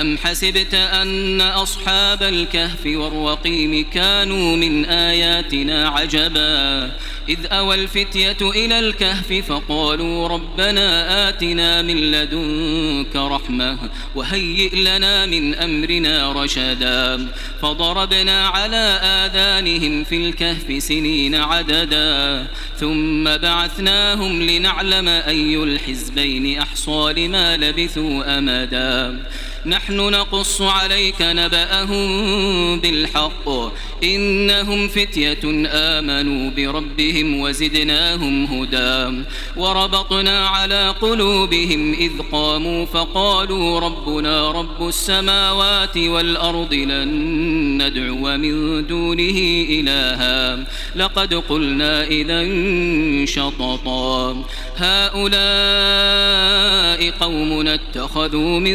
أم حسبت أن أصحاب الكهف والرقيم كانوا من آياتنا عجبا إذ أوى الفتية إلى الكهف فقالوا ربنا آتنا من لدنك رحمة وهيئ لنا من أمرنا رشدا فضربنا على آذانهم في الكهف سنين عددا ثم بعثناهم لنعلم أي الحزبين أحصى لما لبثوا أمدا نحن نقص عليك نبأهم بالحق. إنهم فتية آمنوا بربهم وزدناهم هدى. وربطنا على قلوبهم إذ قاموا فقالوا ربنا رب السماوات والأرض لن ندعو من دونه إلها. لقد قلنا إذا شططا. هؤلاء قومنا اتخذوا من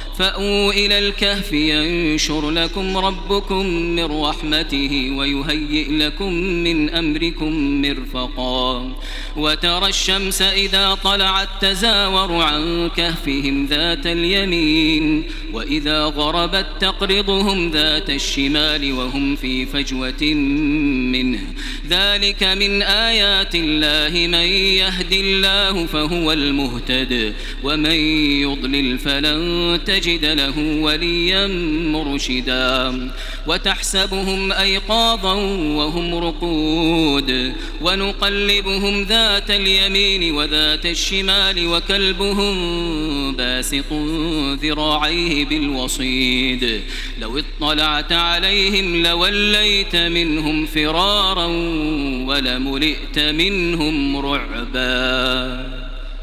فأووا إلى الكهف ينشر لكم ربكم من رحمته ويهيئ لكم من أمركم مرفقا. وترى الشمس إذا طلعت تزاور عن كهفهم ذات اليمين وإذا غربت تقرضهم ذات الشمال وهم في فجوة منه. ذلك من آيات الله من يهد الله فهو المهتد ومن يضلل فلن تجد له وليا مرشدا وتحسبهم أيقاظا وهم رقود ونقلبهم ذات اليمين وذات الشمال وكلبهم باسط ذراعيه بالوصيد لو اطلعت عليهم لوليت منهم فرارا ولملئت منهم رعبا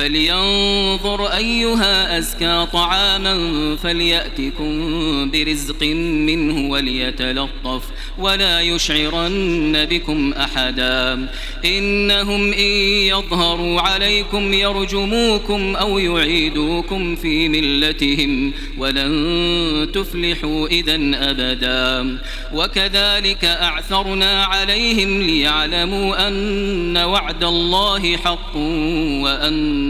فلينظر أيها أزكى طعاما فليأتكم برزق منه وليتلطف ولا يشعرن بكم أحدا. إنهم إن يظهروا عليكم يرجموكم أو يعيدوكم في ملتهم ولن تفلحوا إذا أبدا. وكذلك أعثرنا عليهم ليعلموا أن وعد الله حق وأن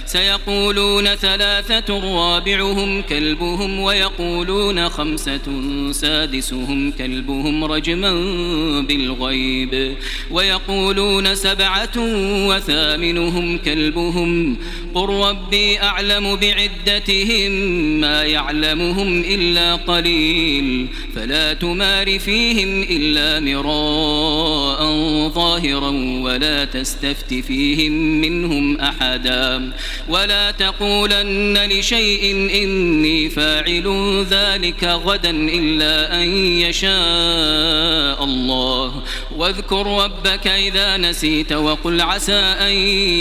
سيقولون ثلاثة رابعهم كلبهم ويقولون خمسة سادسهم كلبهم رجما بالغيب ويقولون سبعة وثامنهم كلبهم قل ربي أعلم بعدتهم ما يعلمهم إلا قليل فلا تمار فيهم إلا مراء ظاهرا ولا تستفت فيهم منهم أحدا ولا تقولن لشيء إني فاعل ذلك غدا إلا أن يشاء الله. واذكر ربك إذا نسيت وقل عسى أن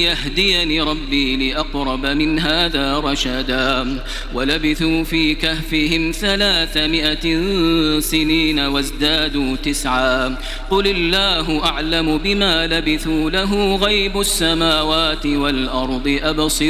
يهديني ربي لأقرب من هذا رشدا. ولبثوا في كهفهم ثلاثمائة سنين وازدادوا تسعا. قل الله أعلم بما لبثوا له غيب السماوات والأرض أبصر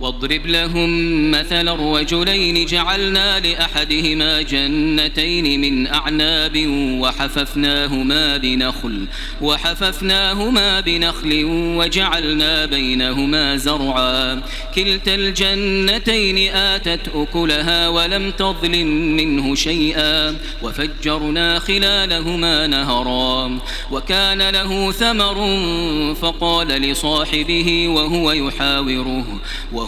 واضرب لهم مثل الرجلين جعلنا لأحدهما جنتين من أعناب وحففناهما بنخل وحففناهما بنخل وجعلنا بينهما زرعا. كلتا الجنتين آتت أكلها ولم تظلم منه شيئا وفجرنا خلالهما نهرا. وكان له ثمر فقال لصاحبه وهو يحاوره وهو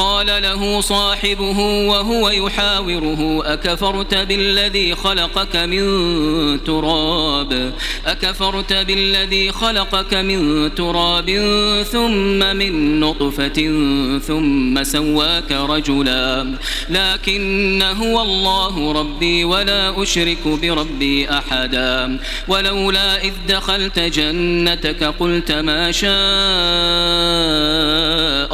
قال له صاحبه وهو يحاوره أكفرت بالذي خلقك من تراب؟ أكفرت بالذي خلقك من تراب ثم من نطفة ثم سواك رجلا. لكن هو الله ربي ولا أشرك بربي أحدا. ولولا إذ دخلت جنتك قلت ما شاء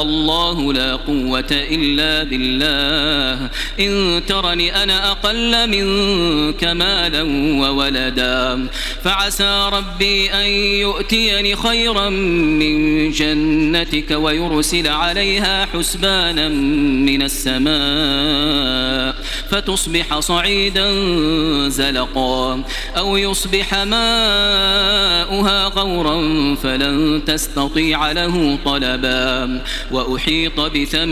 الله لا قوة إلا بالله. إن ترني أنا أقل منك مالا وولدا. فعسى ربي أن يؤتيني خيرا من جنتك ويرسل عليها حسبانا من السماء. فتصبح صعيدا زلقا. أو يصبح ماؤها غورا فلن تستطيع له طلبا. وأحيط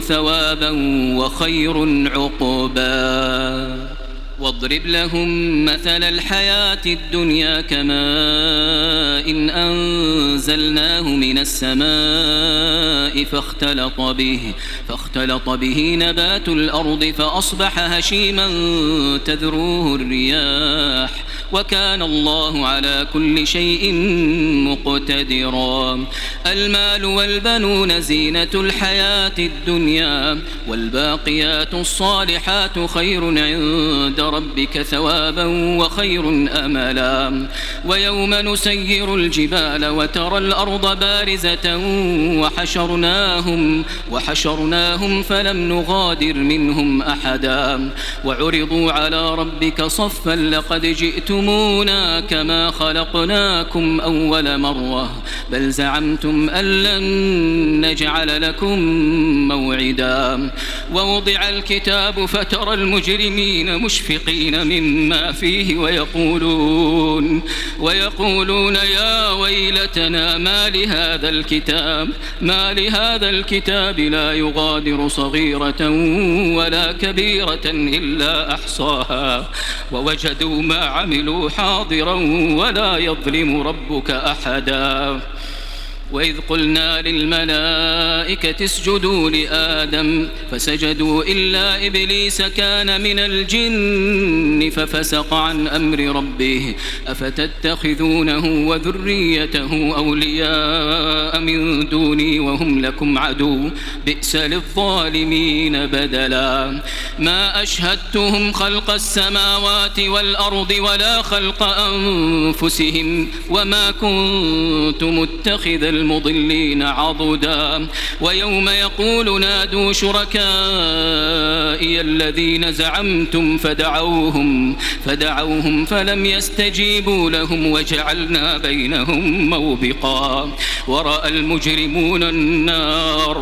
ثوابا وخير عقبا. واضرب لهم مثل الحياة الدنيا كماء إن أنزلناه من السماء فاختلط به فاختلط به نبات الأرض فأصبح هشيما تذروه الرياح. وكان الله على كل شيء مقتدرا. المال والبنون زينة الحياة الدنيا والباقيات الصالحات خير عند ربك ثوابا وخير أملا. ويوم نسير الجبال وترى الأرض بارزة وحشرناهم وحشرناهم فلم نغادر منهم أحدا. وعرضوا على ربك صفا لقد جئتمونا كما خلقناكم أول مرة. بل زعمتم أن لن نجعل لكم موعدا. ووضع الكتاب فترى المجرمين مشفقين مما فيه ويقولون ويقولون يا ويلتنا ما لهذا الكتاب؟ ما لهذا الكتاب لا يغادر صغيرة ولا كبيرة إلا أحصاها. ووجدوا ما عملوا حاضرا ولا يظلم ربك أحدا. وإذ قلنا للملائكة اسجدوا لآدم فسجدوا إلا إبليس كان من الجن ففسق عن أمر ربه أفتتخذونه وذريته أولياء من دوني وهم لكم عدو بئس للظالمين بدلا ما أشهدتهم خلق السماوات والأرض ولا خلق أنفسهم وما كنت متخذ المضلين عضدا. ويوم يقول نادوا شركائي الذين زعمتم فدعوهم فدعوهم فلم يستجيبوا لهم وجعلنا بينهم موبقا. ورأى المجرمون النار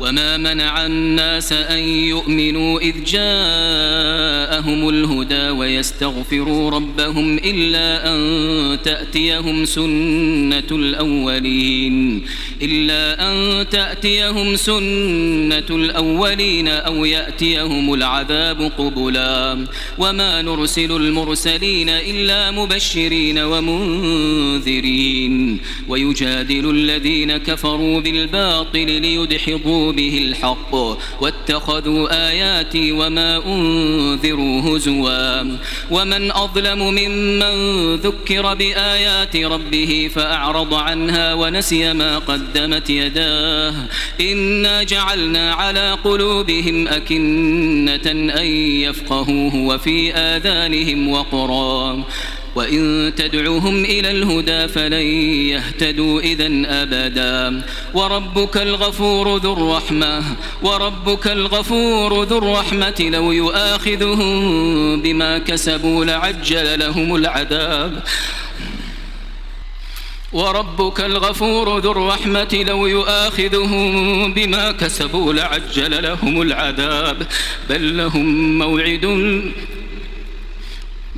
وما منع الناس أن يؤمنوا إذ جاءهم الهدى ويستغفروا ربهم إلا أن تأتيهم سنة الأولين إلا أن تأتيهم سنة الأولين أو يأتيهم العذاب قبلا وما نرسل المرسلين إلا مبشرين ومنذرين ويجادل الذين كفروا بالباطل ليدحضوا به الحق واتخذوا آياتي وما أنذروا هزوا. ومن أظلم ممن ذكر بآيات ربه فأعرض عنها ونسي ما قدمت يداه. إنا جعلنا على قلوبهم أكنة أن يفقهوه وفي آذانهم وقرا. وإن تدعوهم إلى الهدى فلن يهتدوا إذا أبدا. وربك الغفور ذو الرحمة وربك الغفور ذو الرحمة لو يؤاخذهم بما كسبوا لعجل لهم العذاب. وربك الغفور ذو الرحمة لو يؤاخذهم بما كسبوا لعجل لهم العذاب. بل لهم موعد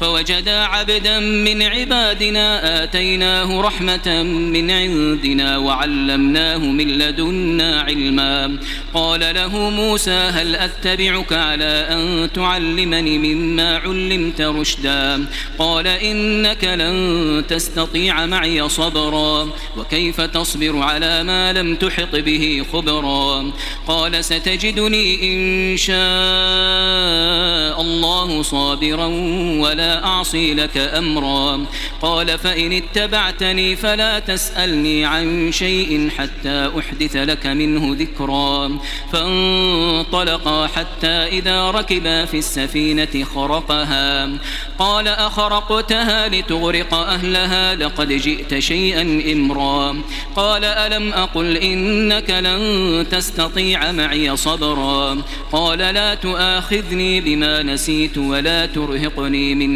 فوجدا عبدا من عبادنا آتيناه رحمة من عندنا وعلمناه من لدنا علما. قال له موسى هل أتبعك على أن تعلمني مما علمت رشدا؟ قال إنك لن تستطيع معي صبرا. وكيف تصبر على ما لم تحط به خبرا؟ قال ستجدني إن شاء الله صابرا ولا أعصي لك أمرا. قال فإن اتبعتني فلا تسألني عن شيء حتى أحدث لك منه ذكرا. فانطلقا حتى إذا ركبا في السفينة خرقها. قال أخرقتها لتغرق أهلها لقد جئت شيئا إمرا. قال ألم أقل إنك لن تستطيع معي صبرا؟ قال لا تؤاخذني بما نسيت ولا ترهقني من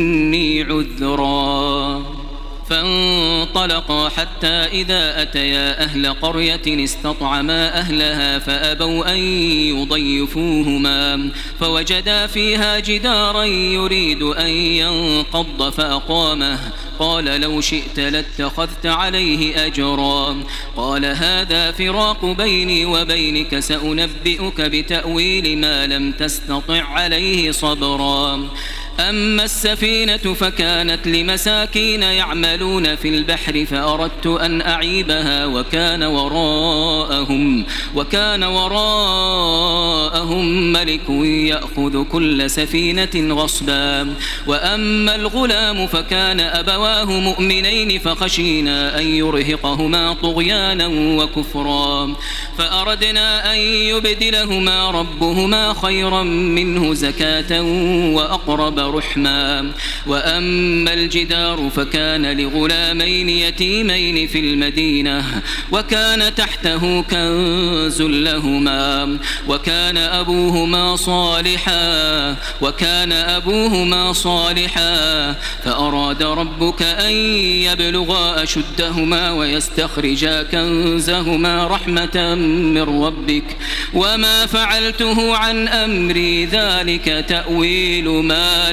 مني عذرا. فانطلقا حتى إذا أتيا أهل قرية استطعما أهلها فأبوا أن يضيفوهما. فوجدا فيها جدارا يريد أن ينقض فأقامه. قال لو شئت لاتخذت عليه أجرا. قال هذا فراق بيني وبينك سأنبئك بتأويل ما لم تستطع عليه صبرا. أما السفينة فكانت لمساكين يعملون في البحر فأردت أن أعيبها وكان وراءهم وكان وراءهم ملك يأخذ كل سفينة غصبا. وأما الغلام فكان أبواه مؤمنين فخشينا أن يرهقهما طغيانا وكفرا. فأردنا أن يبدلهما ربهما خيرا منه زكاة وأقرب رحما. وأما الجدار فكان لغلامين يتيمين في المدينة وكان تحته كنز لهما وكان أبوهما صالحا وكان أبوهما صالحا. فأراد ربك أن يبلغا أشدهما ويستخرجا كنزهما رحمة من ربك. وما فعلته عن أمري ذلك تأويل ما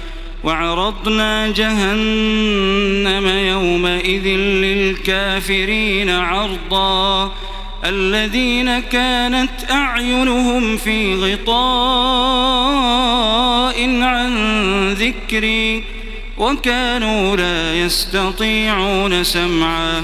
وعرضنا جهنم يومئذ للكافرين عرضا. الذين كانت أعينهم في غطاء عن ذكري وكانوا لا يستطيعون سمعا.